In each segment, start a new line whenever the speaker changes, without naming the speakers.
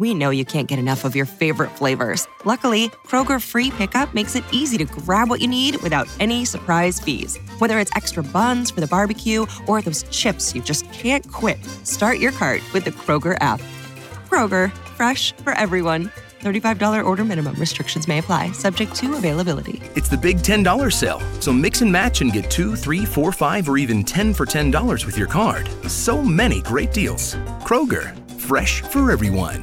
We know you can't get enough of your favorite flavors. Luckily, Kroger Free Pickup makes it easy to grab what you need without any surprise fees. Whether it's extra buns for the barbecue or those chips you just can't quit, start your cart with the Kroger app. Kroger, fresh for everyone. $35 order minimum. Restrictions may apply, subject to availability.
It's the big $10 sale, so mix and match and get 2, 3, 4, 5, or even 10 for $10 with your card. So many great deals. Kroger, fresh for everyone.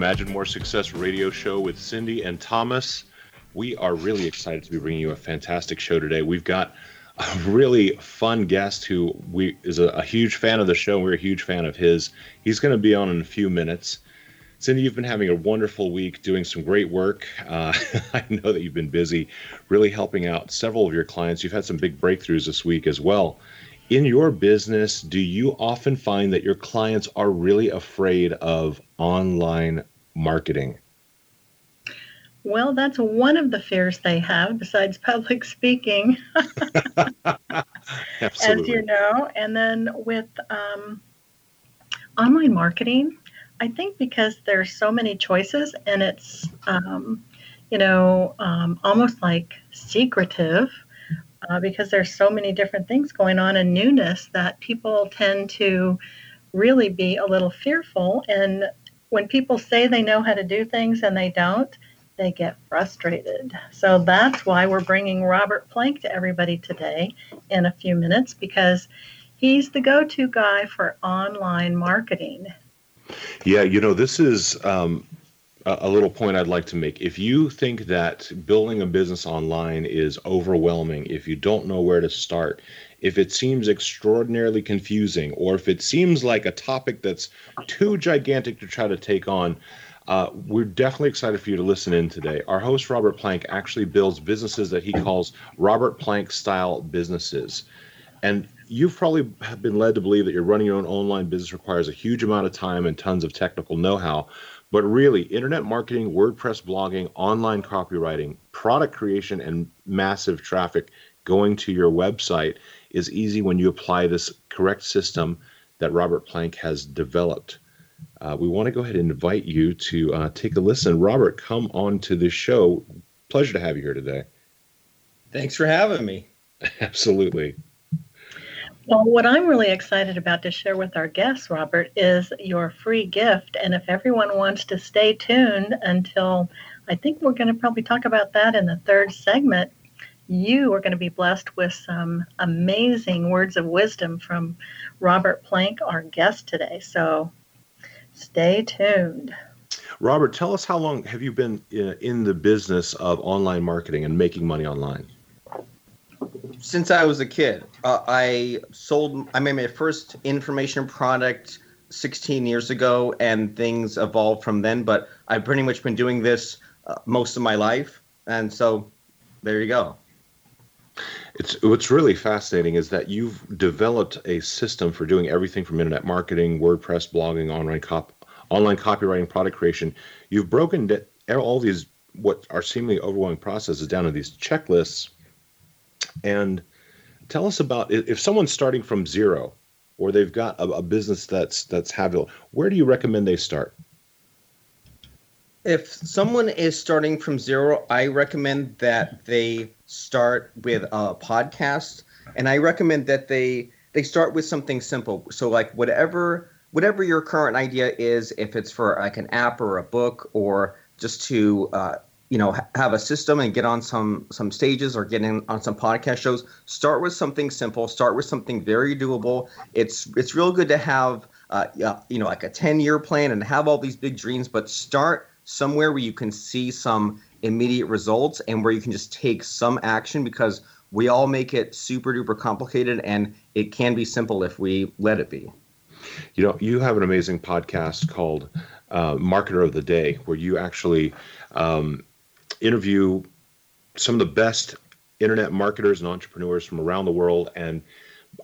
Imagine More Success radio show with Cindy and Thomas. We are really excited to be bringing you a fantastic show today. We've got a really fun guest who we is a, a huge fan of the show. We're a huge fan of his. He's going to be on in a few minutes. Cindy, you've been having a wonderful week doing some great work. Uh, I know that you've been busy really helping out several of your clients. You've had some big breakthroughs this week as well. In your business, do you often find that your clients are really afraid of online marketing?
Well, that's one of the fears they have besides public speaking, as you know. And then with um, online marketing, I think because there's so many choices and it's, um, you know, um, almost like secretive uh, because there's so many different things going on and newness that people tend to really be a little fearful. And when people say they know how to do things and they don't, they get frustrated. So that's why we're bringing Robert Plank to everybody today in a few minutes because He's the go to guy for online marketing.
Yeah, you know, this is um, a, little point I'd like to make. If you think that building a business online is overwhelming, if you don't know where to start, if it seems extraordinarily confusing, or if it seems like a topic that's too gigantic to try to take on, uh, we're definitely excited for you to listen in today. Our host, Robert Plank, actually builds businesses that he calls Robert Plank style businesses. And you've probably been led to believe that you're running your own online business requires a huge amount of time and tons of technical know how. But really, internet marketing, WordPress blogging, online copywriting, product creation, and massive traffic going to your website is easy when you apply this correct system that Robert Plank has developed. Uh, we want to go ahead and invite you to uh, take a listen. Robert, come on to the show. Pleasure to have you here today.
Thanks for having me.
Absolutely.
Well, what I'm really excited about to share with our guests, Robert, is your free gift. And if everyone wants to stay tuned until I think we're going to probably talk about that in the third segment, you are going to be blessed with some amazing words of wisdom from Robert Plank, our guest today. So stay tuned.
Robert, tell us how long have you been uh, in the business of online marketing and making money online?
Since I was a kid. Uh, I sold. I made my first information product 16 years ago, and things evolved from then. But I've pretty much been doing this uh, most of my life, and so there you go.
It's what's really fascinating is that you've developed a system for doing everything from internet marketing, WordPress, blogging, online cop, online copywriting, product creation. You've broken all these what are seemingly overwhelming processes down to these checklists and tell us about if someone's starting from zero or they've got a, a business that's that's having where do you recommend they start?
If someone is starting from zero, I recommend that they start with a podcast and I recommend that they they start with something simple. So like whatever whatever your current idea is, if it's for like an app or a book or just to uh, you know have a system and get on some some stages or get in on some podcast shows. Start with something simple. Start with something very doable. It's it's real good to have uh, you know like a 10 year plan and have all these big dreams but start somewhere where you can see some immediate results and where you can just take some action because we all make it super duper complicated and it can be simple if we let it be.
You know you have an amazing podcast called uh, marketer of the day where you actually um, interview some of the best internet marketers and entrepreneurs from around the world. And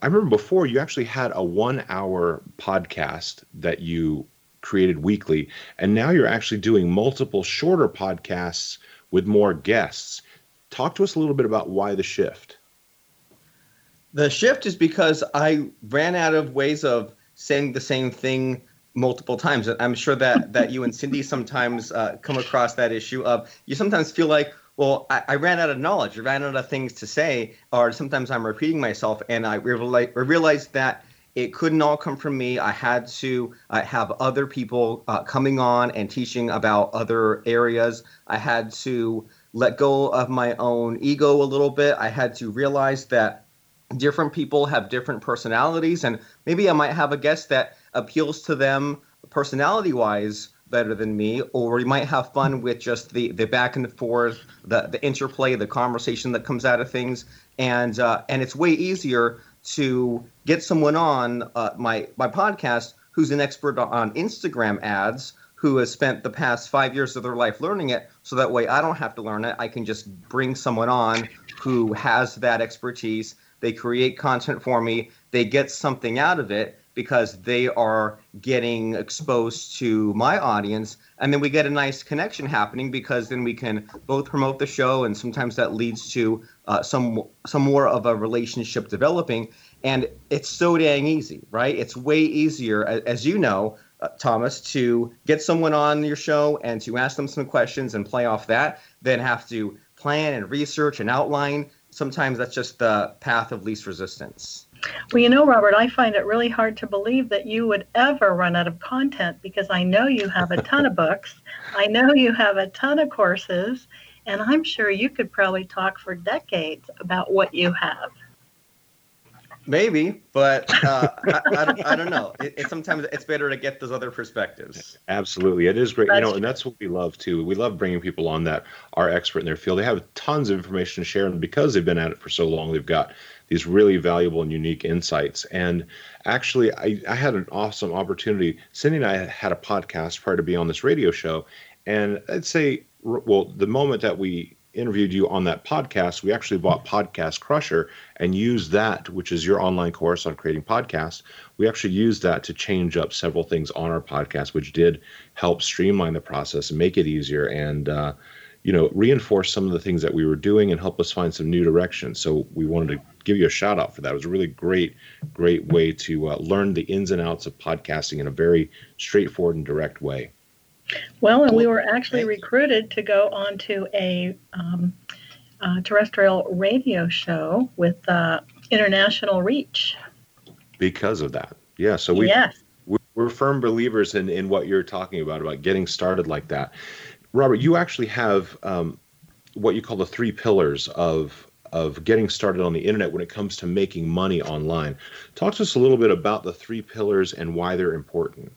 I remember before you actually had a one hour podcast that you created weekly. And now you're actually doing multiple shorter podcasts with more guests. Talk to us a little bit about why the shift.
The shift is because I ran out of ways of saying the same thing multiple times. I'm sure that that you and Cindy sometimes uh, come across that issue of you sometimes feel like, well, I, I, ran out of knowledge, I ran out of things to say, or sometimes I'm repeating myself, and I realized, realized that it couldn't all come from me. I had to uh, have other people uh, coming on and teaching about other areas. I had to let go of my own ego a little bit. I had to realize that different people have different personalities, and maybe I might have a guest that appeals to them personality wise better than me, or you might have fun with just the, the back and forth, the, the interplay, the conversation that comes out of things. And, uh, and it's way easier to get someone on uh, my, my podcast who's an expert on Instagram ads, who has spent the past five years of their life learning it. So that way I don't have to learn it. I can just bring someone on who has that expertise. They create content for me, they get something out of it because they are getting exposed to my audience. And then we get a nice connection happening because then we can both promote the show and sometimes that leads to uh, some some more of a relationship developing. And it's so dang easy right? It's way easier as you know uh, thomas to get someone on your show and to ask them some questions and play off that than have to plan and research and outline. Sometimes that's just the path of least resistance
well, you know, Robert, I find it really hard to believe that you would ever run out of content because I know you have a ton of books. I know you have a ton of courses, and I'm sure you could probably talk for decades about what you have.
Maybe, but uh, I, I, don't, I don't know. It, it, sometimes it's better to get those other perspectives.
Absolutely, it is great. That's you know, and that's what we love too. We love bringing people on that are expert in their field. They have tons of information to share, and because they've been at it for so long, they've got these really valuable and unique insights. And actually, I, I had an awesome opportunity. Cindy and I had a podcast prior to being on this radio show, and I'd say, well, the moment that we interviewed you on that podcast, we actually bought Podcast Crusher and used that, which is your online course on creating podcasts. We actually used that to change up several things on our podcast, which did help streamline the process and make it easier and, uh, you know, reinforce some of the things that we were doing and help us find some new directions. So we wanted to give you a shout out for that. It was a really great, great way to uh, learn the ins and outs of podcasting in a very straightforward and direct way.
Well, and we were actually recruited to go on to a um, uh, terrestrial radio show with uh, international reach.
Because of that, yeah. So we yes. we're firm believers in in what you're talking about about getting started like that. Robert, you actually have um, what you call the three pillars of of getting started on the internet when it comes to making money online. Talk to us a little bit about the three pillars and why they're important.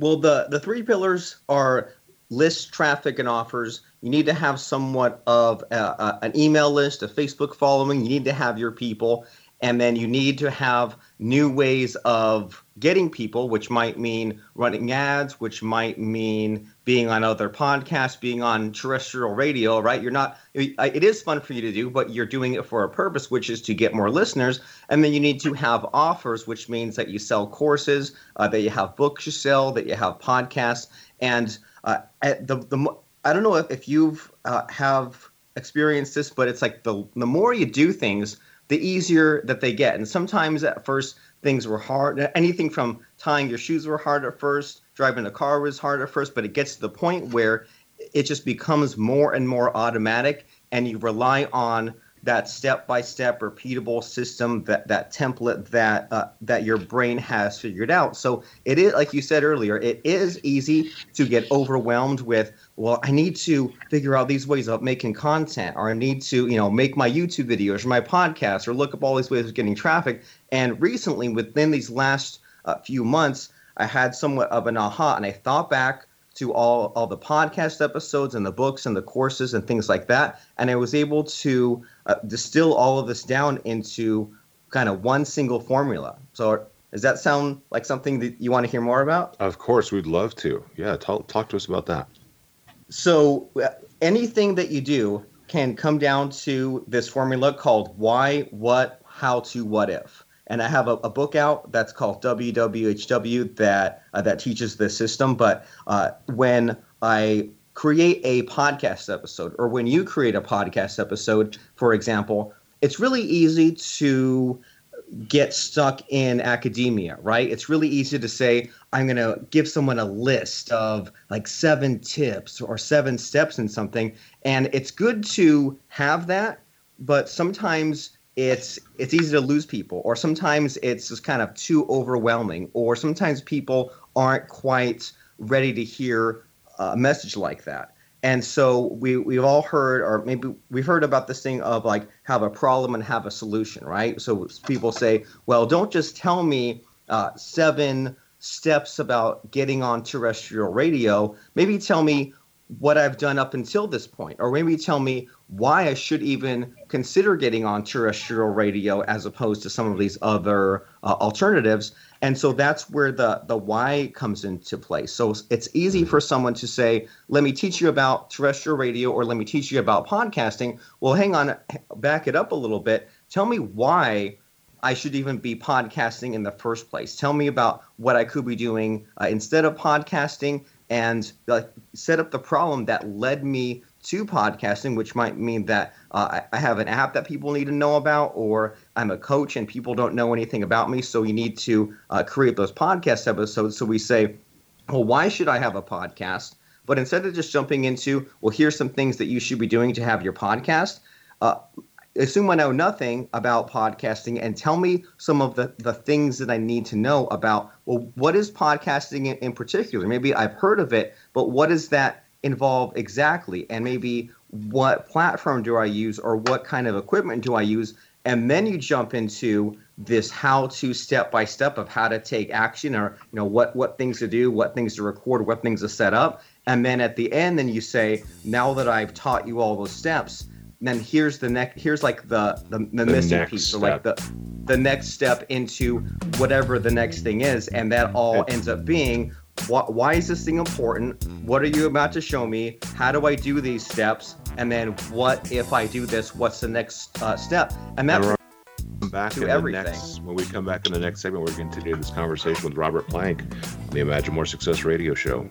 Well, the the three pillars are list traffic and offers. You need to have somewhat of a, a, an email list, a Facebook following. You need to have your people, and then you need to have new ways of getting people, which might mean running ads, which might mean being on other podcasts, being on terrestrial radio, right? You're not, it is fun for you to do, but you're doing it for a purpose, which is to get more listeners. And then you need to have offers, which means that you sell courses, uh, that you have books you sell, that you have podcasts. And uh, the, the, I don't know if, if you've uh, have experienced this, but it's like the, the more you do things, the easier that they get. And sometimes at first things were hard. Anything from tying your shoes were hard at first, driving a car was hard at first, but it gets to the point where it just becomes more and more automatic and you rely on that step-by-step repeatable system that that template that uh, that your brain has figured out so it is like you said earlier it is easy to get overwhelmed with well i need to figure out these ways of making content or i need to you know make my youtube videos or my podcast or look up all these ways of getting traffic. And recently within these last uh, few months i had somewhat of an aha and i thought back to all all the podcast episodes and the books and the courses and things like that and i was able to uh, distill all of this down into kind of one single formula. So does that sound like something that you want to hear more about?
Of course we'd love to. Yeah talk, talk to us about that
so uh, anything that you do can come down to this formula called why what how to what if and I have a, a, book out that's called WWHW that uh, that teaches this system. But uh, when I create a podcast episode, or when you create a podcast episode, for example, it's really easy to get stuck in academia, right? It's really easy to say, I'm going to give someone a list of like seven tips or seven steps in something. And it's good to have that, but sometimes it's it's easy to lose people or sometimes it's just kind of too overwhelming or sometimes people aren't quite ready to hear a message like that and so we we've all heard or maybe we've heard about this thing of like have a problem and have a solution right so people say well don't just tell me uh, seven steps about getting on terrestrial radio maybe tell me what I've done up until this point, or maybe tell me why I should even consider getting on terrestrial radio as opposed to some of these other uh, alternatives. And so that's where the the why comes into play. So it's easy for someone to say, "Let me teach you about terrestrial radio," or "Let me teach you about podcasting." Well, hang on, back it up a little bit. Tell me why I should even be podcasting in the first place. Tell me about what I could be doing uh, instead of podcasting and uh, set up the problem that led me to podcasting, which might mean that uh, I have an app that people need to know about, or I'm a coach and people don't know anything about me. So you need to uh, create those podcast episodes. So we say, well, why should I have a podcast? But instead of just jumping into, well, here's some things that you should be doing to have your podcast, uh, assume I know nothing about podcasting and tell me some of the, the things that I need to know about, well, what is podcasting in, in particular? Maybe I've heard of it, but what does that involve exactly? And maybe what platform do I use or what kind of equipment do I use? and then you jump into this how-to step-by-step of how to take action or you know what what things to do what things to record what things to set up and then at the end then you say now that i've taught you all those steps then here's the next here's like the the, the, the missing piece or like the the next step into whatever the next thing is and that all ends up being why, why is this thing important? What are you about to show me? How do i do these steps? And then what if i do this? What's the next uh, step? And that
back
to
in
everything.
the next when we come back in the next segment we're going to continue this conversation with robert plank on the imagine more success radio show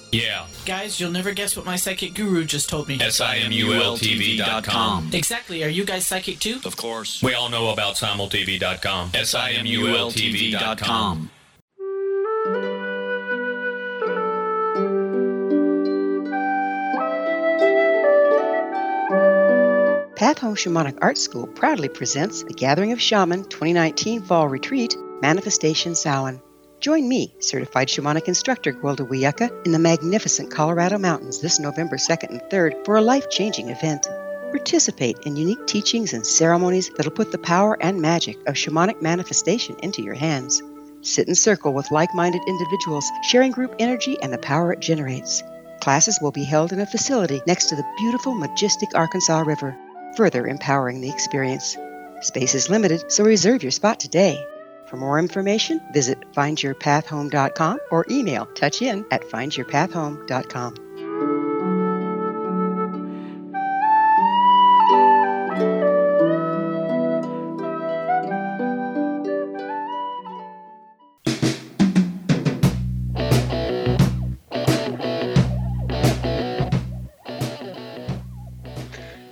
Yeah.
Guys, you'll never guess what my psychic guru just told me.
S-I-M-U-L-T-V.com.
Exactly. Are you guys psychic too?
Of course.
We all know about simultv.com. S-I-M-U-L-T-V.com.
Path Home Shamanic Art School proudly presents the Gathering of Shaman 2019 Fall Retreat, Manifestation Samhain. Join me, certified shamanic instructor Gwilda Wiyaka, in the magnificent Colorado Mountains this November 2nd and 3rd for a life changing event. Participate in unique teachings and ceremonies that'll put the power and magic of shamanic manifestation into your hands. Sit in circle with like minded individuals, sharing group energy and the power it generates. Classes will be held in a facility next to the beautiful, majestic Arkansas River, further empowering the experience. Space is limited, so reserve your spot today. For more information, visit findyourpathhome.com or email touchin at findyourpathhome.com.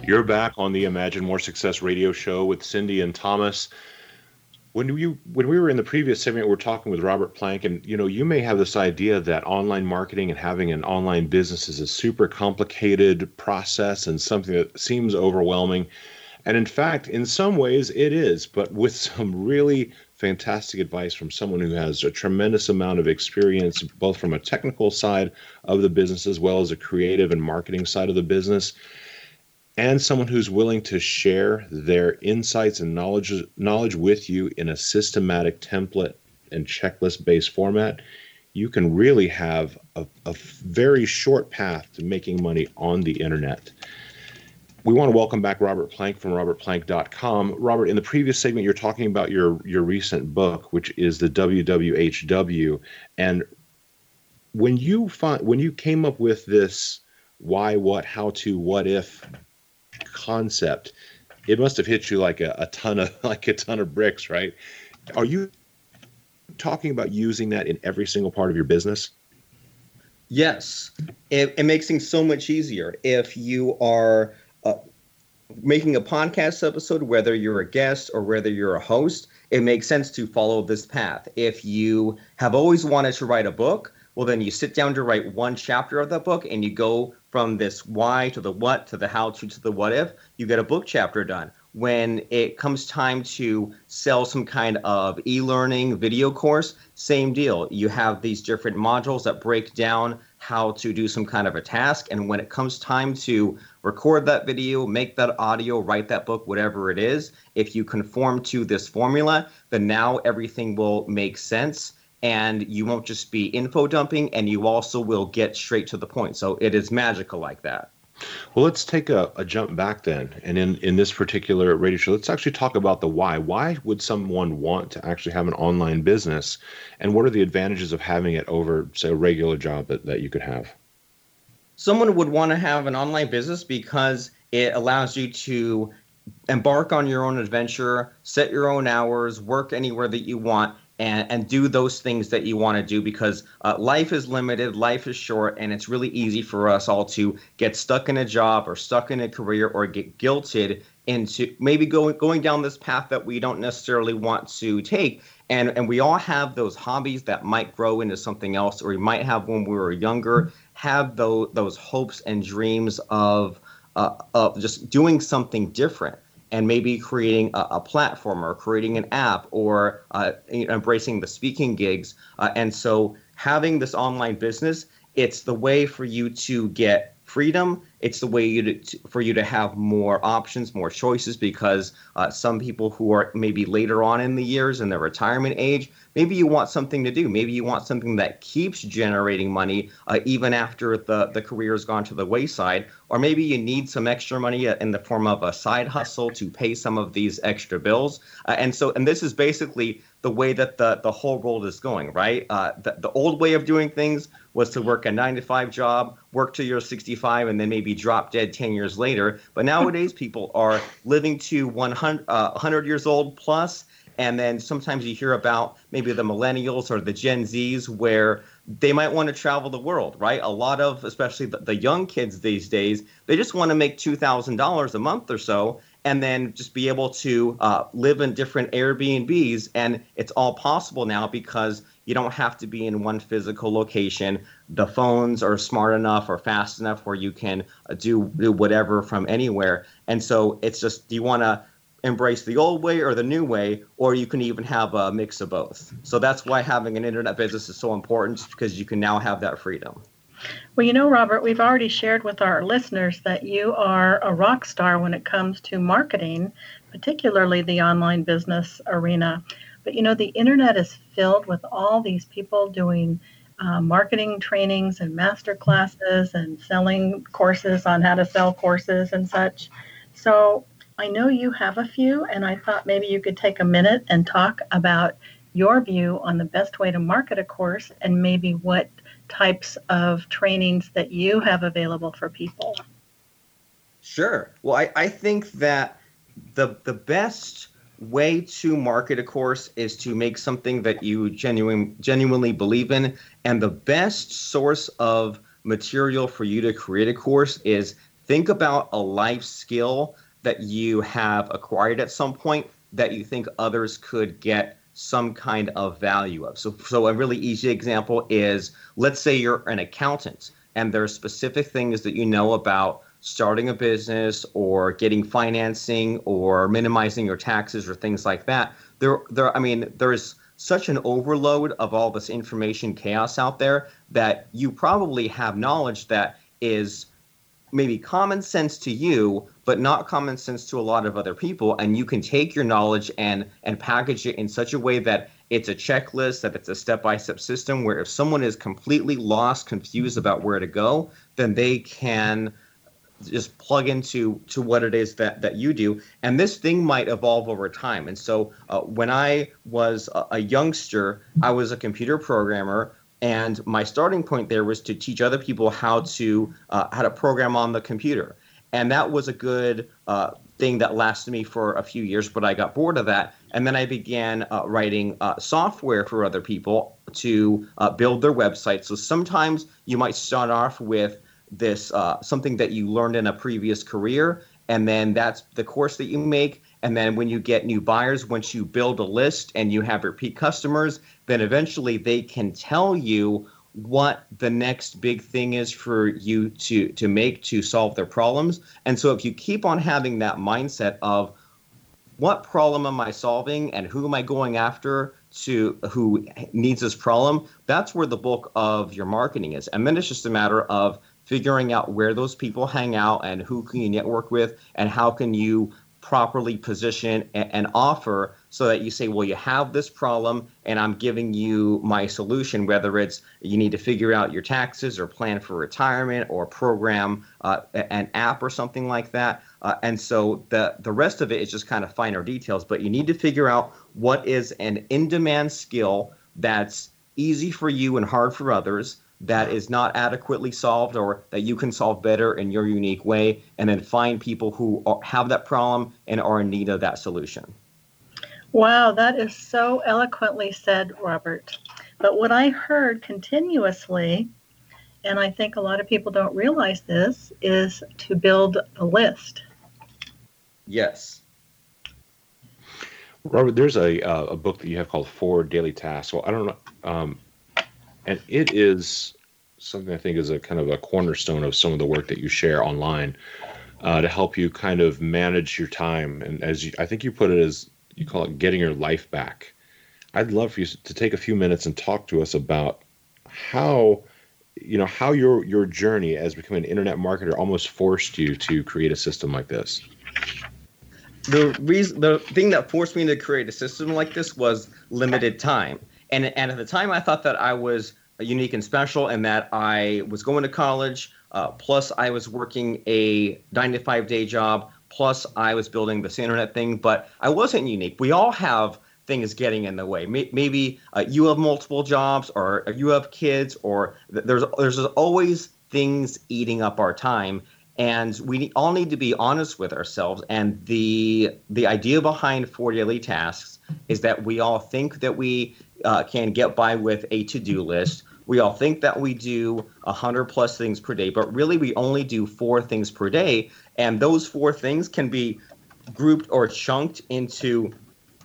You're back on the Imagine More Success radio show with Cindy and Thomas. When you when we were in the previous segment, we were talking with Robert Plank, and you know, you may have this idea that online marketing and having an online business is a super complicated process and something that seems overwhelming. And in fact, in some ways it is, but with some really fantastic advice from someone who has a tremendous amount of experience, both from a technical side of the business as well as a creative and marketing side of the business and someone who's willing to share their insights and knowledge knowledge with you in a systematic template and checklist based format you can really have a, a, very short path to making money on the internet. We want to welcome back robert plank from robertplank.com robert in the previous segment you're talking about your your recent book which is the wwhw and when you find when you came up with this why what how to what if concept, it must have hit you like a, a ton of like a ton of bricks, right? Are you talking about using that in every single part of your business?
Yes, it, it makes things so much easier if you are uh, making a podcast episode, whether you're a guest or whether you're a host. It makes sense to follow this path. If you have always wanted to write a book, well, then you sit down to write one chapter of that book and you go from this why to the what to the how to to the what if. You get a book chapter done. When it comes time to sell some kind of e-learning video course same deal. You have these different modules that break down how to do some kind of a task. And when it comes time to record that video make that audio write that book whatever it is if you conform to this formula then now everything will make sense and you won't just be info dumping and you also will get straight to the point so it is magical like that
well, let's take a, a, jump back then. And in, in this particular radio show, let's actually talk about the why. Why would someone want to actually have an online business? And what are the advantages of having it over, say, a regular job that, that you could have?
Someone would want to have an online business because it allows you to embark on your own adventure, set your own hours, work anywhere that you want, and, and do those things that you want to do because uh, life is limited, life is short, and it's really easy for us all to get stuck in a job or stuck in a career or get guilted into maybe going going down this path that we don't necessarily want to take. And and we all have those hobbies that might grow into something else, or we might have when we were younger, have those those hopes and dreams of uh, of just doing something different and maybe creating a, a platform or creating an app or uh, embracing the speaking gigs. Uh, and so having this online business, it's the way for you to get freedom. It's the way you to, for you to have more options, more choices, because uh, some people who are maybe later on in the years in their retirement age, maybe you want something to do. Maybe you want something that keeps generating money uh, even after the, the career has gone to the wayside. Or maybe you need some extra money uh, in the form of a side hustle to pay some of these extra bills. Uh, and so, and this is basically the way that the, the whole world is going, right? Uh, the, the old way of doing things was to work a nine to five job, work till you're 65, and then maybe drop dead 10 years later. But nowadays, people are living to 100, uh, 100 years old plus, And then sometimes you hear about maybe the millennials or the Gen Zs where they might want to travel the world, right? A lot of, especially the, the young kids these days, they just want to make $2,000 a month or so and then just be able to uh, live in different Airbnbs. And it's all possible now because you don't have to be in one physical location. The phones are smart enough or fast enough where you can uh, do, do whatever from anywhere. And so it's just, do you want to embrace the old way or the new way, or you can even have a mix of both. So that's why having an internet business is so important because you can now have that freedom.
Well, you know, Robert, we've already shared with our listeners that you are a rock star when it comes to marketing, particularly the online business arena. But you know, the internet is filled with all these people doing uh, marketing trainings and master classes and selling courses on how to sell courses and such. So I know you have a few, and I thought maybe you could take a minute and talk about your view on the best way to market a course and maybe what types of trainings that you have available for people?
Sure. Well, I, I think that the the best way to market a course is to make something that you genuine, genuinely believe in. And the best source of material for you to create a course is think about a life skill that you have acquired at some point that you think others could get some kind of value of. So, so a really easy example is let's say you're an accountant and there are specific things that you know about starting a business or getting financing or minimizing your taxes or things like that. There, there. I mean, there's such an overload of all this information chaos out there that you probably have knowledge that is maybe common sense to you but not common sense to a lot of other people and you can take your knowledge and and package it in such a way that it's a checklist that it's a step-by-step system where if someone is completely lost confused about where to go then they can just plug into to what it is that that you do. And this thing might evolve over time. And so uh, when i was a, a youngster i was a computer programmer and my starting point there was to teach other people how to uh, how to program on the computer and that was a good uh, thing that lasted me for a few years, but I got bored of that. And then I began uh, writing uh, software for other people to uh, build their websites. So sometimes you might start off with this uh, something that you learned in a previous career, and then that's the course that you make. And then when you get new buyers, once you build a list and you have repeat customers, then eventually they can tell you what the next big thing is for you to to make to solve their problems. And so if you keep on having that mindset of what problem am I solving and who am I going after to who needs this problem, that's where the bulk of your marketing is. And then it's just a matter of figuring out where those people hang out and who can you network with and how can you properly position and, offer so that you say, well, you have this problem and I'm giving you my solution, whether it's you need to figure out your taxes or plan for retirement or program uh, an app or something like that. Uh, and so the, the rest of it is just kind of finer details, but you need to figure out what is an in demand skill that's easy for you and hard for others that is not adequately solved or that you can solve better in your unique way, and then find people who are, have that problem and are in need of that solution.
Wow, that is so eloquently said, Robert. But what I heard continuously, and I think a lot of people don't realize this, is to build a list.
Yes.
Robert, there's a uh, a book that you have called Four Daily Tasks. Well, I don't know. Um, and it is something I think is a kind of a cornerstone of some of the work that you share online uh, to help you kind of manage your time. And as you, I think you put it as you call it, getting your life back. I'd love for you to take a few minutes and talk to us about how you know how your your journey as becoming an internet marketer almost forced you to create a system like this
the reason the thing that forced me to create a system like this was limited time and and at the time i thought that i was unique and special and that I was going to college, uh, plus I was working a nine to five day job, plus I was building this internet thing, but I wasn't unique. We all have things getting in the way. Maybe uh, you have multiple jobs, or you have kids, or there's there's always things eating up our time, and we all need to be honest with ourselves. And the the idea behind four daily tasks is that we all think that we uh, can get by with a to do list we all think that we do 100 plus things per day, but really we only do four things per day. And those four things can be grouped or chunked into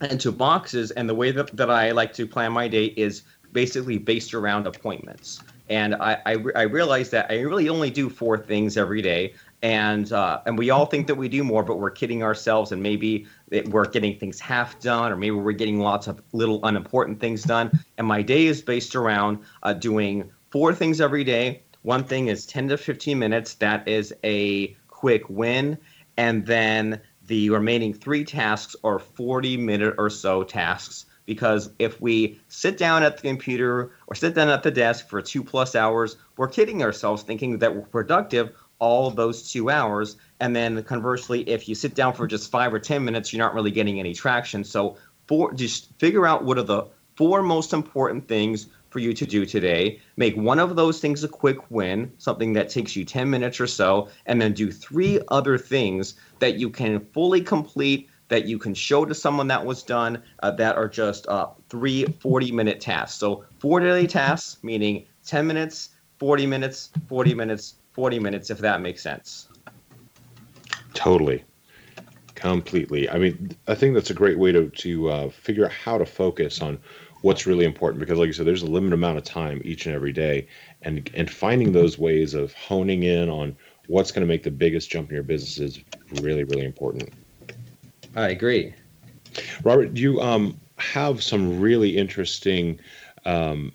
into boxes. And the way that, that I like to plan my day is basically based around appointments. And I, I, I realize that I really only do four things every day and uh, and we all think that we do more, but we're kidding ourselves, and maybe we're getting things half done, or maybe we're getting lots of little unimportant things done. And my day is based around uh, doing four things every day. One thing is 10 to 15 minutes. That is a quick win, and then the remaining three tasks are 40 minute or so tasks because if we sit down at the computer or sit down at the desk for two plus hours, we're kidding ourselves thinking that we're productive all those two hours. And then conversely, if you sit down for just five or 10 minutes, you're not really getting any traction. So, for, just figure out what are the four most important things for you to do today. Make one of those things a quick win, something that takes you 10 minutes or so, and then do three other things that you can fully complete that you can show to someone that was done uh, that are just uh, three 40 minute tasks. So, four daily tasks, meaning 10 minutes, 40 minutes, 40 minutes, 40 minutes, if that makes sense.
Totally. Completely. I mean, I think that's a great way to, to uh, figure out how to focus on what's really important because, like you said, there's a limited amount of time each and every day. And, and finding those ways of honing in on what's going to make the biggest jump in your business is really, really important.
I agree.
Robert, you um, have some really interesting um,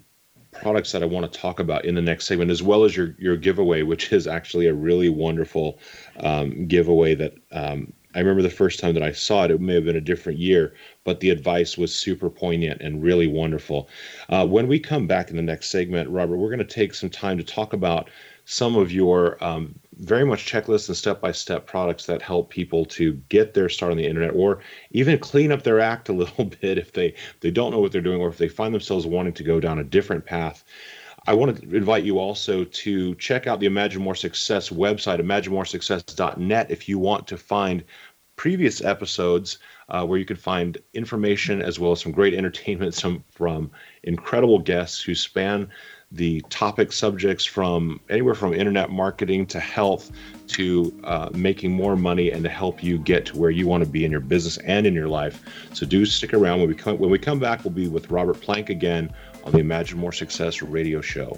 products that I want to talk about in the next segment, as well as your your giveaway, which is actually a really wonderful um, giveaway that um, I remember the first time that I saw it. It may have been a different year, but the advice was super poignant and really wonderful. Uh, when we come back in the next segment, Robert, we're going to take some time to talk about some of your um, very much checklists and step-by-step products that help people to get their start on the internet or even clean up their act a little bit if they they don't know what they're doing or if they find themselves wanting to go down a different path. I want to invite you also to check out the Imagine More Success website, imaginemoresuccess.net, if you want to find previous episodes uh, where you can find information as well as some great entertainment some, from incredible guests who span the topic subjects from anywhere from internet marketing to health to uh, making more money and to help you get to where you want to be in your business and in your life. So do stick around. When we come, when we come back, we'll be with Robert Plank again on the Imagine More Success radio show.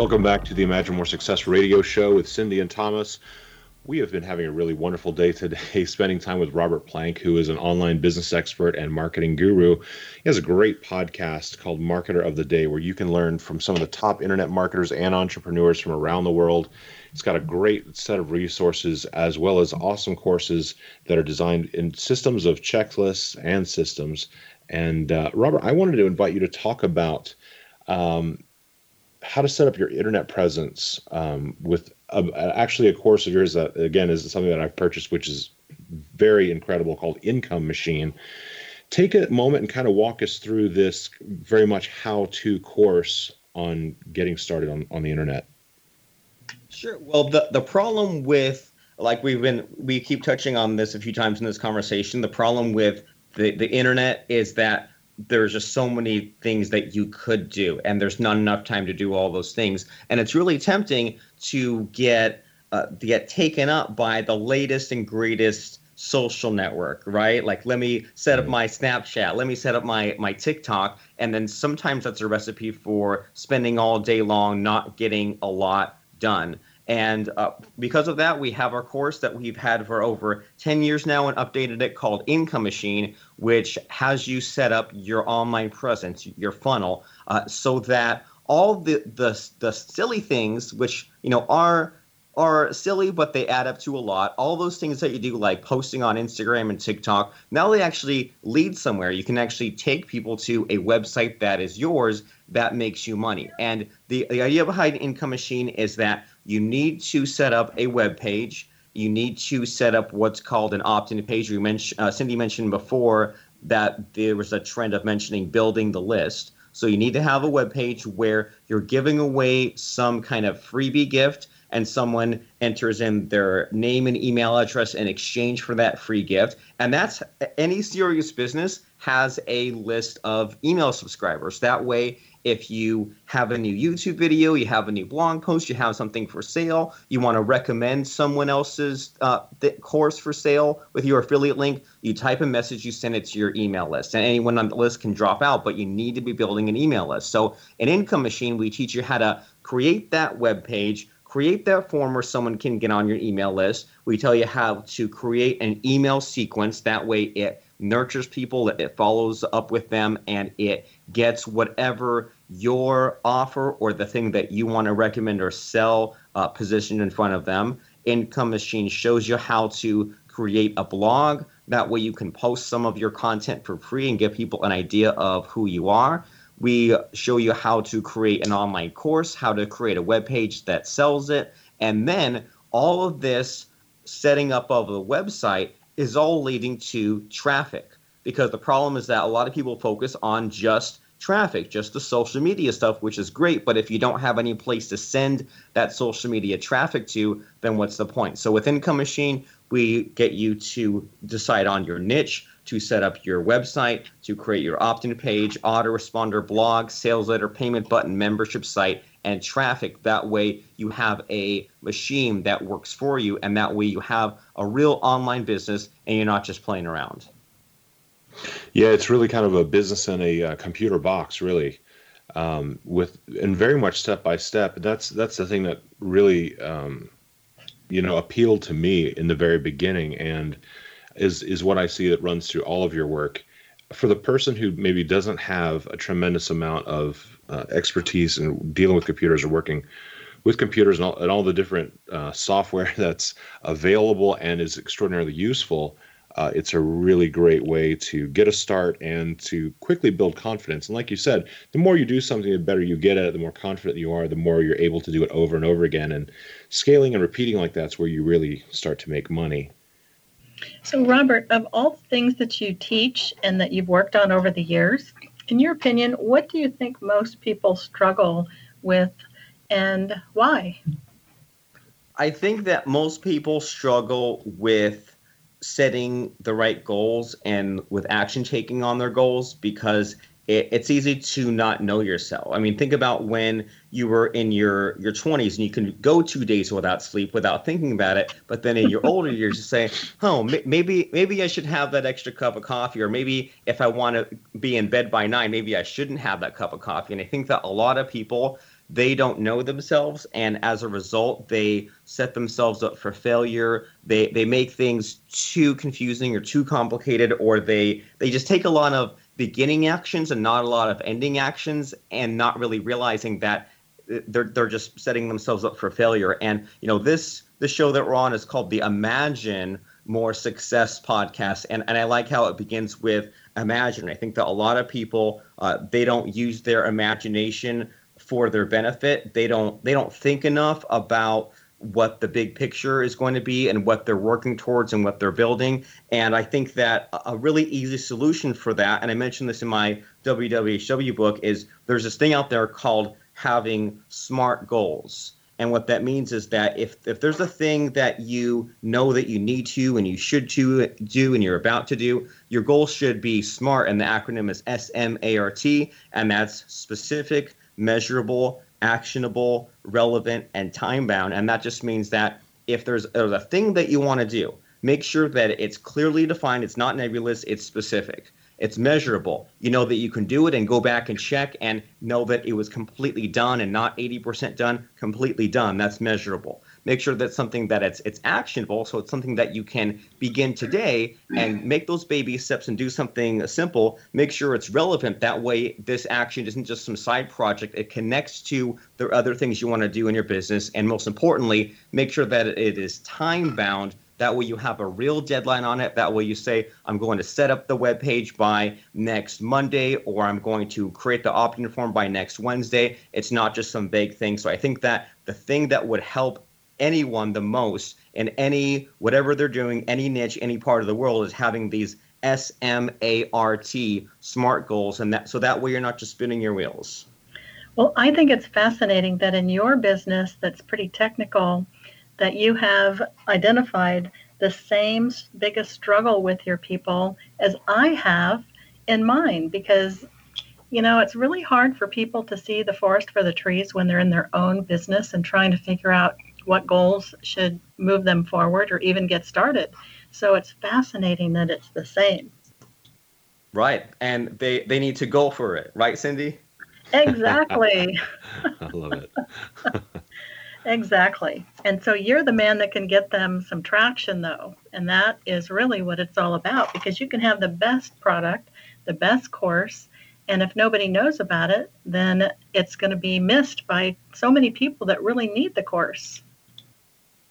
Welcome back to the Imagine More Success radio show with Cindy and Thomas. We have been having a really wonderful day today, spending time with Robert Plank, who is an online business expert and marketing guru. He has a great podcast called Marketer of the Day, where you can learn from some of the top internet marketers and entrepreneurs from around the world. It's got a great set of resources as well as awesome courses that are designed in systems of checklists and systems. And uh, Robert, I wanted to invite you to talk about um, how to set up your internet presence um, with a, actually a course of yours that again is something that I've purchased, which is very incredible, called Income Machine. Take a moment and kind of walk us through this very much how-to course on getting started on, on the internet.
Sure. Well, the the problem with like we've been we keep touching on this a few times in this conversation. The problem with the the internet is that there's just so many things that you could do and there's not enough time to do all those things. And it's really tempting to get uh, get taken up by the latest and greatest social network right? Like let me set up my snapchat let me set up my my tiktok and then sometimes that's a recipe for spending all day long not getting a lot done and uh, because of that, we have our course that we've had for over 10 years now and updated it called Income Machine, which has you set up your online presence, your funnel, uh, so that all the, the, the silly things, which you know are are silly, but they add up to a lot. All those things that you do, like posting on Instagram and TikTok, now they actually lead somewhere. You can actually take people to a website that is yours that makes you money. And the, the idea behind Income Machine is that you need to set up a web page. You need to set up what's called an opt-in page. You mentioned, uh, Cindy mentioned before that there was a trend of mentioning building the list. So you need to have a web page where you're giving away some kind of freebie gift and someone enters in their name and email address in exchange for that free gift. And that's any serious business has a list of email subscribers. That way, if you have a new YouTube video, you have a new blog post, you have something for sale, you want to recommend someone else's uh, th- course for sale with your affiliate link, you type a message, you send it to your email list. And anyone on the list can drop out, but you need to be building an email list. So, an Income Machine, we teach you how to create that web page create that form where someone can get on your email list. We tell you how to create an email sequence. That way, it nurtures people, it follows up with them, and it gets whatever your offer or the thing that you want to recommend or sell uh, positioned in front of them. Income Machine shows you how to create a blog. That way, you can post some of your content for free and give people an idea of who you are. We show you how to create an online course, how to create a web page that sells it, and then all of this setting up of the website is all leading to traffic. Because the problem is that a lot of people focus on just traffic, just the social media stuff, which is great. But if you don't have any place to send that social media traffic to, then what's the point? So with Income Machine, we get you to decide on your niche, to set up your website, to create your opt in page, autoresponder blog, sales letter, payment button, membership site, and traffic. That way, you have a machine that works for you, and that way, you have a real online business and you're not just playing around.
Yeah, it's really kind of a business in a uh, computer box, really, um, with and very much step by step. That's that's the thing that really, um, you know, appealed to me in the very beginning, and is is what I see that runs through all of your work. For the person who maybe doesn't have a tremendous amount of uh, expertise in dealing with computers or working with computers and all, and all the different uh, software that's available and is extraordinarily useful, uh, it's a really great way to get a start and to quickly build confidence. And like you said, the more you do something, the better you get at it, the more confident you are, the more you're able to do it over and over again. And scaling and repeating like that's where you really start to make money.
So, Robert, of all the things that you teach and that you've worked on over the years, in your opinion, what do you think most people struggle with and why?
I think that most people struggle with setting the right goals and with action taking on their goals because it, it's easy to not know yourself. I mean, think about when you were in your your 20s and you can go two days without sleep without thinking about it, but then in your older years you say, "Oh, maybe maybe I should have that extra cup of coffee," or maybe if I want to be in bed by nine, maybe I shouldn't have that cup of coffee. And I think that a lot of people they don't know themselves and as a result they set themselves up for failure. They they make things too confusing or too complicated or they they just take a lot of beginning actions and not a lot of ending actions and not really realizing that they're they're just setting themselves up for failure. And you know this the show that we're on is called the imagine more success podcast and, and i like how it begins with imagine. I think that a lot of people uh, they don't use their imagination for their benefit they don't they don't think enough about what the big picture is going to be and what they're working towards and what they're building. And I think that a really easy solution for that, and I mentioned this in my WWHW book, is there's this thing out there called having smart goals. And what that means is that if, if there's a thing that you know that you need to and you should to do and you're about to do, your goal should be SMART, and the acronym is S M A R T, and that's specific, measurable, actionable, relevant, and time bound. And that just means that if there's, there's a thing that you want to do, make sure that it's clearly defined, it's not nebulous, it's specific. It's measurable. You know that you can do it and go back and check and know that it was completely done and not 80% done, completely done. That's measurable make sure that's something that it's it's actionable so it's something that you can begin today and make those baby steps and do something simple make sure it's relevant that way this action isn't just some side project it connects to the other things you want to do in your business and most importantly make sure that it is time bound that way you have a real deadline on it. That way you say, I'm going to set up the web page by next Monday, or I'm going to create the opt-in form by next Wednesday. It's not just some vague thing. So I think that the thing that would help anyone the most in any whatever they're doing, any niche, any part of the world is having these S M A R T SMART goals, and that so that way you're not just spinning your wheels.
Well, I think it's fascinating that in your business, that's pretty technical, that you have identified the same biggest struggle with your people as I have in mine, because you know it's really hard for people to see the forest for the trees when they're in their own business and trying to figure out what goals should move them forward or even get started. So it's fascinating that it's the same.
Right. And they, they need to go for it, right, Cindy?
Exactly.
I love it.
exactly. And so you're the man that can get them some traction, though. And that is really what it's all about because you can have the best product, the best course. And if nobody knows about it, then it's going to be missed by so many people that really need the course.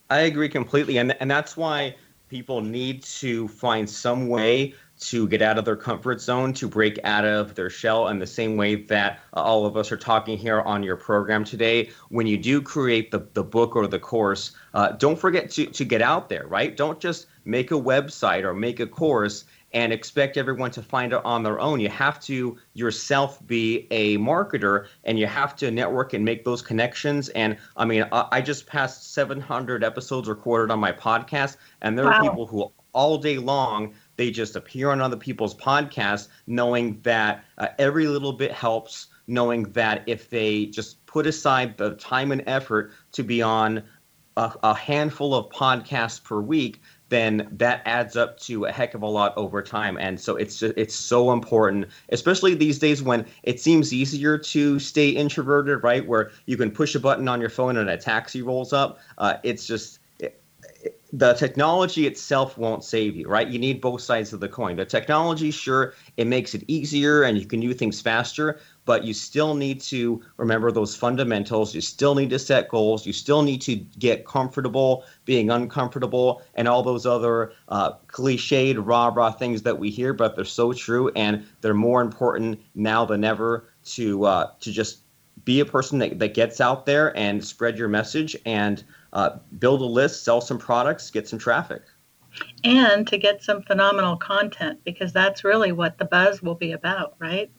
I agree completely. And, and that's why people need to find some way to get out of their comfort zone, to break out of their shell, in the same way that all of us are talking here on your program today. When you do create the, the book or the course, uh, don't forget to, to get out there, right? Don't just make a website or make a course and expect everyone to find it on their own. You have to yourself be a marketer and you have to network and make those connections. And I mean, I, just passed 700 episodes recorded on my podcast, and there wow. are people who all day long they just appear on other people's podcasts knowing that uh, every little bit helps knowing that if they just put aside the time and effort to be on a, a handful of podcasts per week then that adds up to a heck of a lot over time. And so it's it's so important, especially these days when it seems easier to stay introverted, right? Where you can push a button on your phone and a taxi rolls up. Uh, it's just the technology itself won't save you, right? You need both sides of the coin. The technology, sure, it makes it easier and you can do things faster, but you still need to remember those fundamentals. You still need to set goals. You still need to get comfortable being uncomfortable and all those other uh, cliched rah rah things that we hear, but they're so true and they're more important now than ever to uh, to just be a person that, that gets out there and spread your message and uh, build a list, sell some products, get some traffic.
And to get some phenomenal content because that's really what the buzz will be about, right?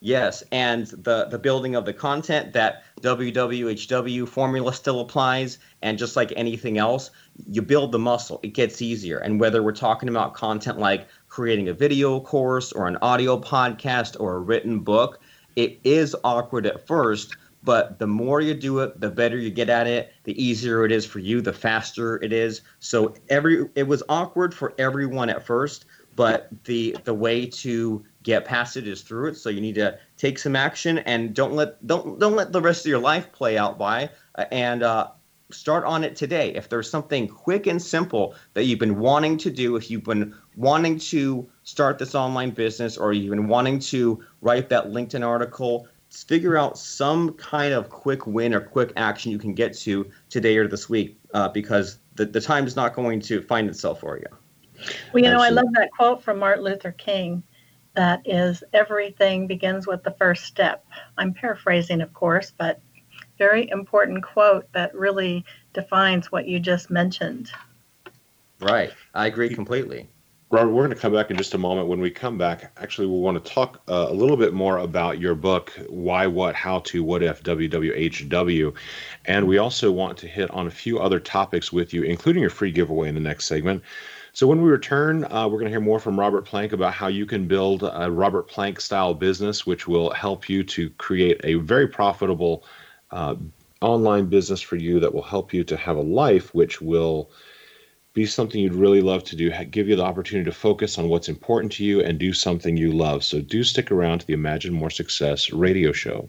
Yes, and the the building of the content that WWHW formula still applies, and just like anything else, you build the muscle. It gets easier, and whether we're talking about content like creating a video course or an audio podcast or a written book, it is awkward at first. But the more you do it, the better you get at it. The easier it is for you, the faster it is. So every it was awkward for everyone at first, but the the way to get past it is through it. So you need to take some action and don't let don't don't let the rest of your life play out by uh, and uh, start on it today. If there's something quick and simple that you've been wanting to do, if you've been wanting to start this online business or you've been wanting to write that LinkedIn article, figure out some kind of quick win or quick action you can get to today or this week uh, because the, the time is not going to find itself for you.
Well, you know, I love that quote from Martin Luther King that is everything begins with the first step. I'm paraphrasing, of course, but very important quote that really defines what you just mentioned.
Right. I agree completely.
Robert, we're going to come back in just a moment. When we come back, actually, we want to talk uh, a little bit more about your book, Why, What, How to, What If, WWHW. And we also want to hit on a few other topics with you, including your free giveaway in the next segment. So when we return, uh, we're going to hear more from Robert Plank about how you can build a Robert Plank style business, which will help you to create a very profitable uh, online business for you that will help you to have a life which will be something you'd really love to do, give you the opportunity to focus on what's important to you and do something you love. So do stick around to the Imagine More Success radio show.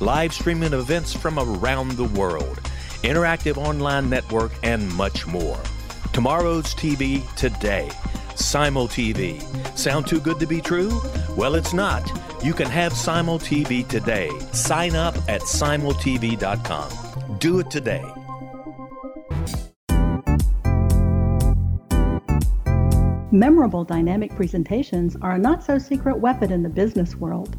Live streaming events from around the world. Interactive online network, and much more. Tomorrow's TV today. Simul TV. Sound too good to be true? Well, it's not. You can have Simul TV today. Sign up at simultv.com. Do it today.
Memorable dynamic presentations are a not so secret weapon in the business world.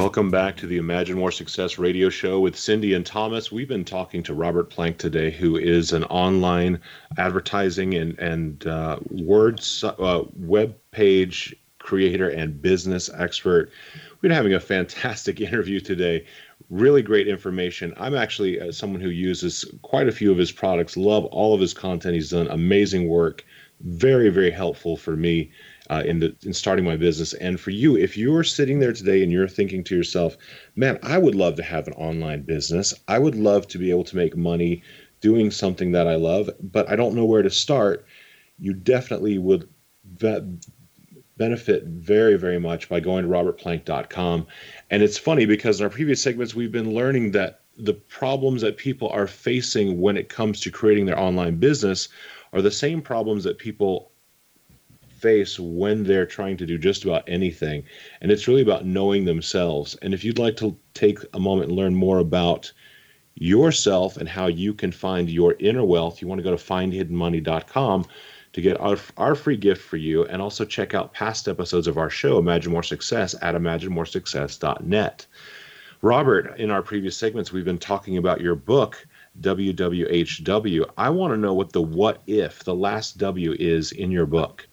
Welcome back to the Imagine More Success radio show with Cindy and Thomas. We've been talking to Robert Plank today, who is an online advertising and, and uh, uh, web page creator and business expert. We've been having a fantastic interview today. Really great information. I'm actually uh, someone who uses quite a few of his products, love all of his content. He's done amazing work, very, very helpful for me uh, in the, in starting my business. And for you, if you're sitting there today and you're thinking to yourself, "Man, I would love to have an online business. I would love to be able to make money doing something that I love, but I don't know where to start." You definitely would benefit very, very much by going to robertplank.com. And it's funny because in our previous segments, we've been learning that the problems that people are facing when it comes to creating their online business are the same problems that people face when they're trying to do just about anything. And it's really about knowing themselves. And if you'd like to take a moment and learn more about yourself and how you can find your inner wealth, you want to go to findhiddenmoney.com to get our, our free gift for you and also check out past episodes of our show, Imagine More Success, at imaginemoresuccess.net. Robert, in our previous segments, we've been talking about your book, WWHW. I want to know what the what if, the last W, is in your book.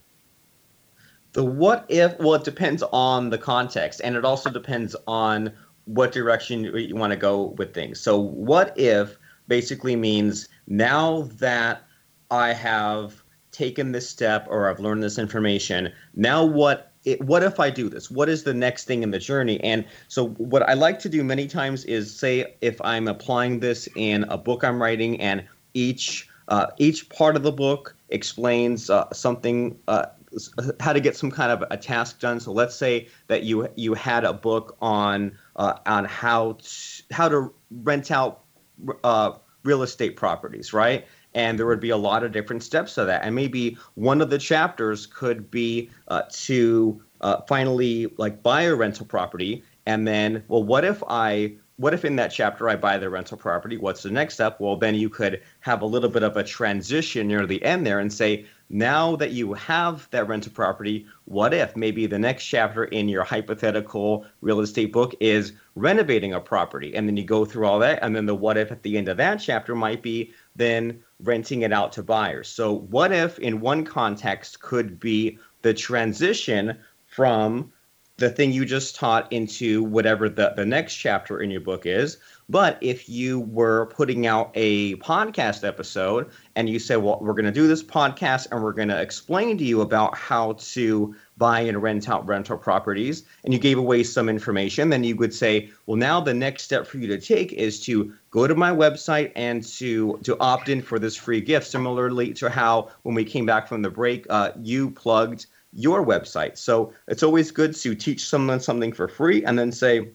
The what if, well, it depends on the context, and it also depends on what direction you want to go with things. So, what if basically means now that I have taken this step or I've learned this information. Now, what it, what if I do this? What is the next thing in the journey? And so, what I like to do many times is say if I'm applying this in a book I'm writing, and each uh, each part of the book explains uh, something. Uh, how to get some kind of a task done. So let's say that you you had a book on uh, on how to, how to rent out uh, real estate properties, right? and there would be a lot of different steps to that and maybe one of the chapters could be uh, to uh, finally like buy a rental property and then well what if i what if in that chapter i buy the rental property what's the next step well then you could have a little bit of a transition near the end there and say now that you have that rental property what if maybe the next chapter in your hypothetical real estate book is renovating a property and then you go through all that and then the what if at the end of that chapter might be then renting it out to buyers. So, what if in one context could be the transition from the thing you just taught into whatever the, the next chapter in your book is? But if you were putting out a podcast episode and you said, well, we're going to do this podcast and we're going to explain to you about how to buy and rent out rental properties, and you gave away some information, then you would say, well, now the next step for you to take is to go to my website and to to opt in for this free gift. Similarly to how when we came back from the break, uh, you plugged your website. So it's always good to teach someone something for free and then say,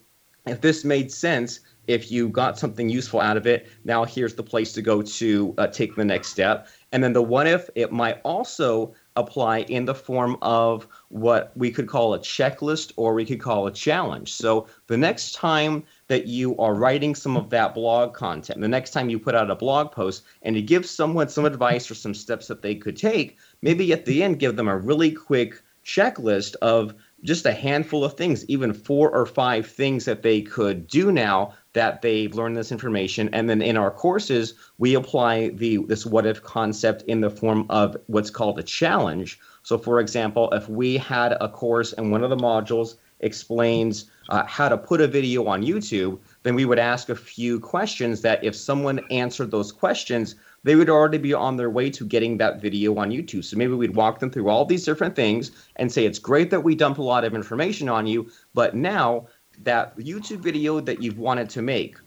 if this made sense, if you got something useful out of it, now here's the place to go to uh, take the next step. And then the what if, it might also apply in the form of what we could call a checklist or we could call a challenge. So the next time that you are writing some of that blog content, the next time you put out a blog post and you give someone some advice or some steps that they could take, maybe at the end give them a really quick checklist of just a handful of things, even four or five things that they could do now that they've learned this information. And then in our courses, we apply the this what if concept in the form of what's called a challenge. So, for example, if we had a course and one of the modules explains uh, how to put a video on YouTube, then we would ask a few questions that if someone answered those questions, they would already be on their way to getting that video on YouTube. So maybe we'd walk them through all these different things and say, it's great that we dump a lot of information on you, but now that YouTube video that you've wanted to make,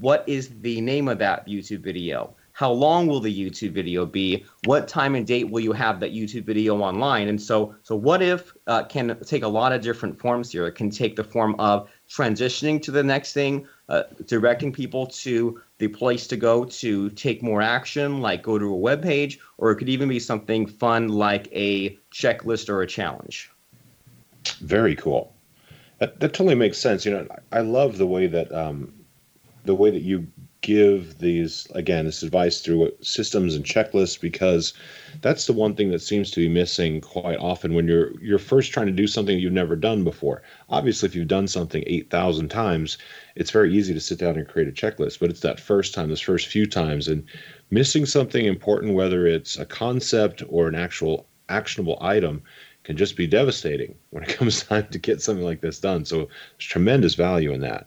what is the name of that YouTube video? How long will the YouTube video be? What time and date will you have that YouTube video online? And so, so what if uh, can take a lot of different forms here. It can take the form of transitioning to the next thing, uh, directing people to the place to go to take more action, like go to a web page, or it could even be something fun like a checklist or a challenge.
Very cool. That, that totally makes sense. You know, I love the way that um, the way that you give these again this advice through systems and checklists because that's the one thing that seems to be missing quite often when you're you're first trying to do something you've never done before. Obviously, if you've done something 8,000 times, it's very easy to sit down and create a checklist, but it's that first time, those first few times and missing something important whether it's a concept or an actual actionable item can just be devastating when it comes time to get something like this done. So there's tremendous value in that.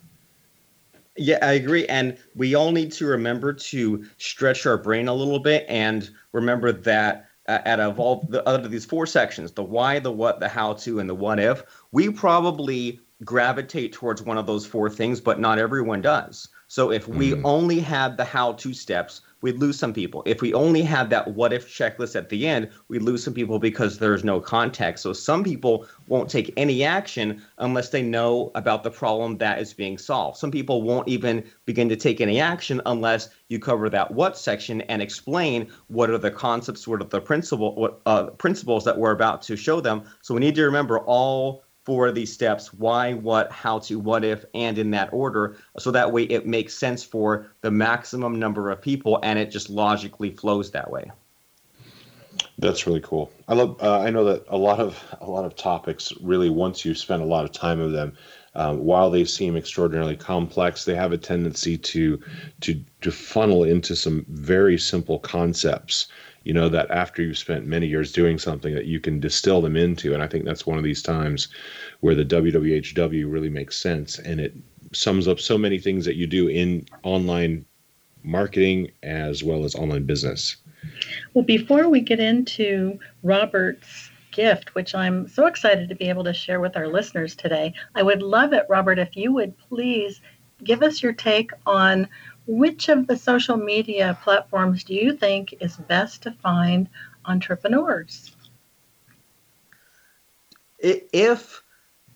Yeah, I agree. And we all need to remember to stretch our brain a little bit and remember that out of all the other these four sections: the why, the what, the how to, and the what if. We probably gravitate towards one of those four things, but not everyone does. So if we
Mm.
only had the how to steps, we'd lose some people. If we only had that what if checklist at the end, we'd lose some people because there's no context. So some people won't take any action unless they know about the problem that is being solved. Some people won't even begin to take any action unless you cover that what section and explain what are the concepts, what are the principle, what uh, principles that we're about to show them. So we need to remember all four of these steps why what how to what if and in that order so that way it makes sense for the maximum number of people and it just logically flows that way
That's really cool. I love. Uh, I know that a lot of a lot of topics really, once you spend a lot of time of them, um, while they seem extraordinarily complex, they have a tendency to to to funnel into some very simple concepts. You know that after you've spent many years doing something, that you can distill them into, and I think that's one of these times where the WWHW really makes sense, and it sums up so many things that you do in online marketing as well as online business.
Well, before we get into Robert's gift, which I'm so excited to be able to share with our listeners today, I would love it, Robert, if you would please give us your take on which of the social media platforms do you think is best to find entrepreneurs?
If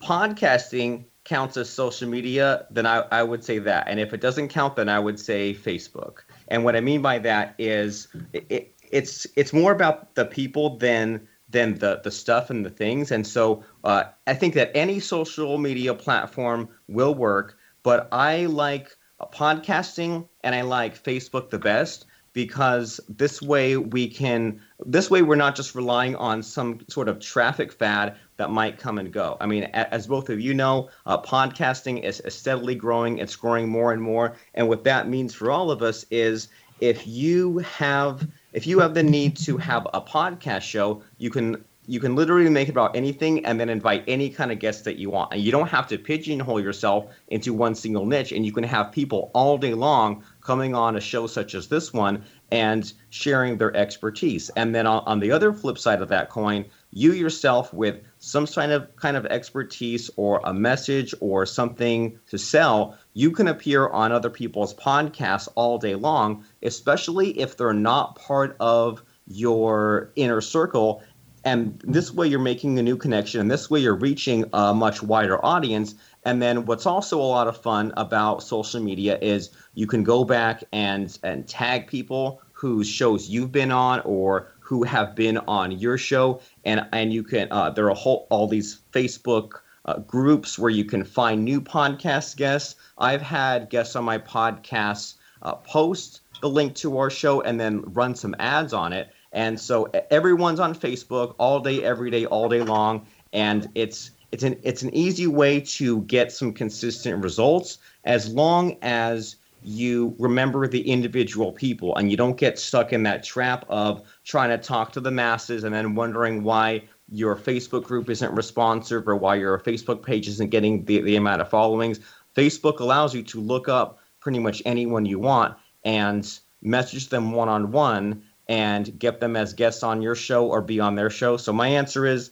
podcasting counts as social media, then I, I would say that. And if it doesn't count, then I would say Facebook. And what I mean by that is it, it, it's it's more about the people than than the the stuff and the things. And so uh, I think that any social media platform will work, but I like podcasting and I like Facebook the best because this way we can this way we're not just relying on some sort of traffic fad that might come and go. I mean as both of you know uh, podcasting is, is steadily growing it's growing more and more and what that means for all of us is if you have if you have the need to have a podcast show you can you can literally make it about anything and then invite any kind of guests that you want. And you don't have to pigeonhole yourself into one single niche. And you can have people all day long coming on a show such as this one and sharing their expertise. And then on, on the other flip side of that coin you yourself with some kind of kind of expertise or a message or something to sell you can appear on other people's podcasts all day long especially if they're not part of your inner circle and this way you're making a new connection and this way you're reaching a much wider audience. And then what's also a lot of fun about social media is you can go back and and tag people whose shows you've been on or who have been on your show. And and you can uh, there are whole all these facebook uh, groups where you can find new podcast guests. I've had guests on my podcast uh, post the link to our show and then run some ads on it and so everyone's on Facebook all day, every day, all day long, and it's it's an it's an easy way to get some consistent results as long as you remember the individual people and you don't get stuck in that trap of trying to talk to the masses and then wondering why your Facebook group isn't responsive or why your Facebook page isn't getting the, the amount of followings. Facebook allows you to look up pretty much anyone you want and message them one on one and get them as guests on your show or be on their show. So my answer is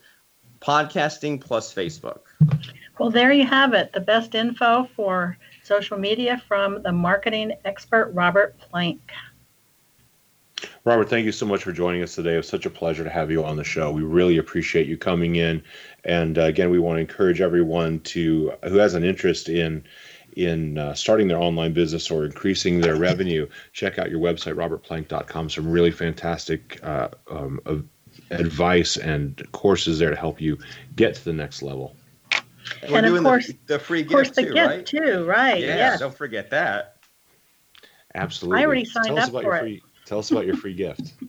podcasting plus Facebook.
Well, there you have it. The best info for social media from the marketing expert, Robert Plank.
Robert, thank you so much for joining us today. It was such a pleasure to have you on the show. We really appreciate you coming in. And uh, again, we want to encourage everyone to who has an interest in in uh, starting their online business or increasing their revenue. Check out your website, robertplank.com. Some really fantastic uh, um, of advice and courses there to help you get to the next level.
And we're
And of
doing
course-
the, the free
Of course,
gift
the
too,
gift
right?
too, right?
Yeah,
yes.
don't forget that.
Absolutely.
I already signed
tell us
up
about
for
your
it.
free. Tell us about your free gift.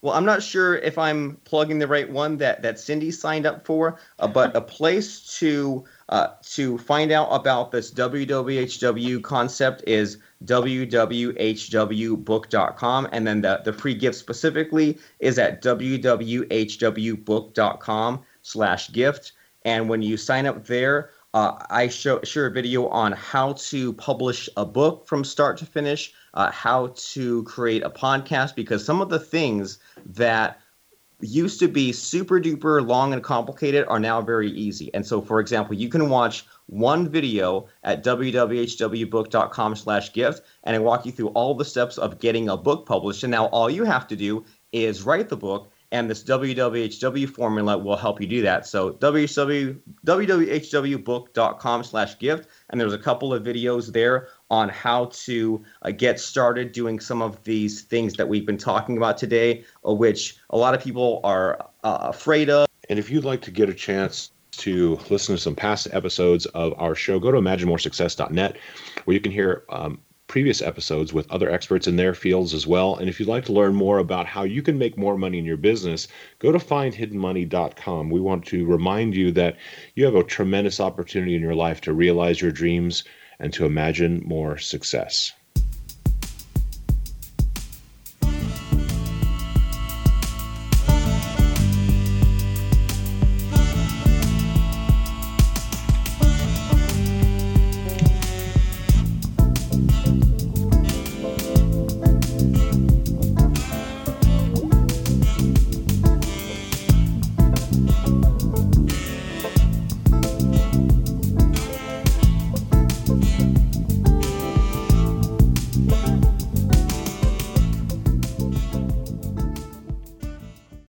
Well, I'm not sure if I'm plugging the right one that that Cindy signed up for, uh, but a place to uh, to find out about this WWHW concept is www.hwbook.com, and then the the free gift specifically is at www.hwbook.com slash gift. And when you sign up there, uh, I show share a video on how to publish a book from start to finish, uh, how to create a podcast, because some of the things that used to be super duper long and complicated are now very easy. And so, for example, you can watch one video at www.hwbook.com slash gift and I walk you through all the steps of getting a book published. And now all you have to do is write the book and this WWHW formula will help you do that. So www, www.hwbook.com slash gift, and there's a couple of videos there on how to uh, get started doing some of these things that we've been talking about today, uh, which a lot of people are uh, afraid of.
And if you'd like to get a chance to listen to some past episodes of our show, go to imaginemoresuccess.net where you can hear um, previous episodes with other experts in their fields as well. And if you'd like to learn more about how you can make more money in your business, go to findhiddenmoney.com. We want to remind you that you have a tremendous opportunity in your life to realize your dreams and to imagine more success.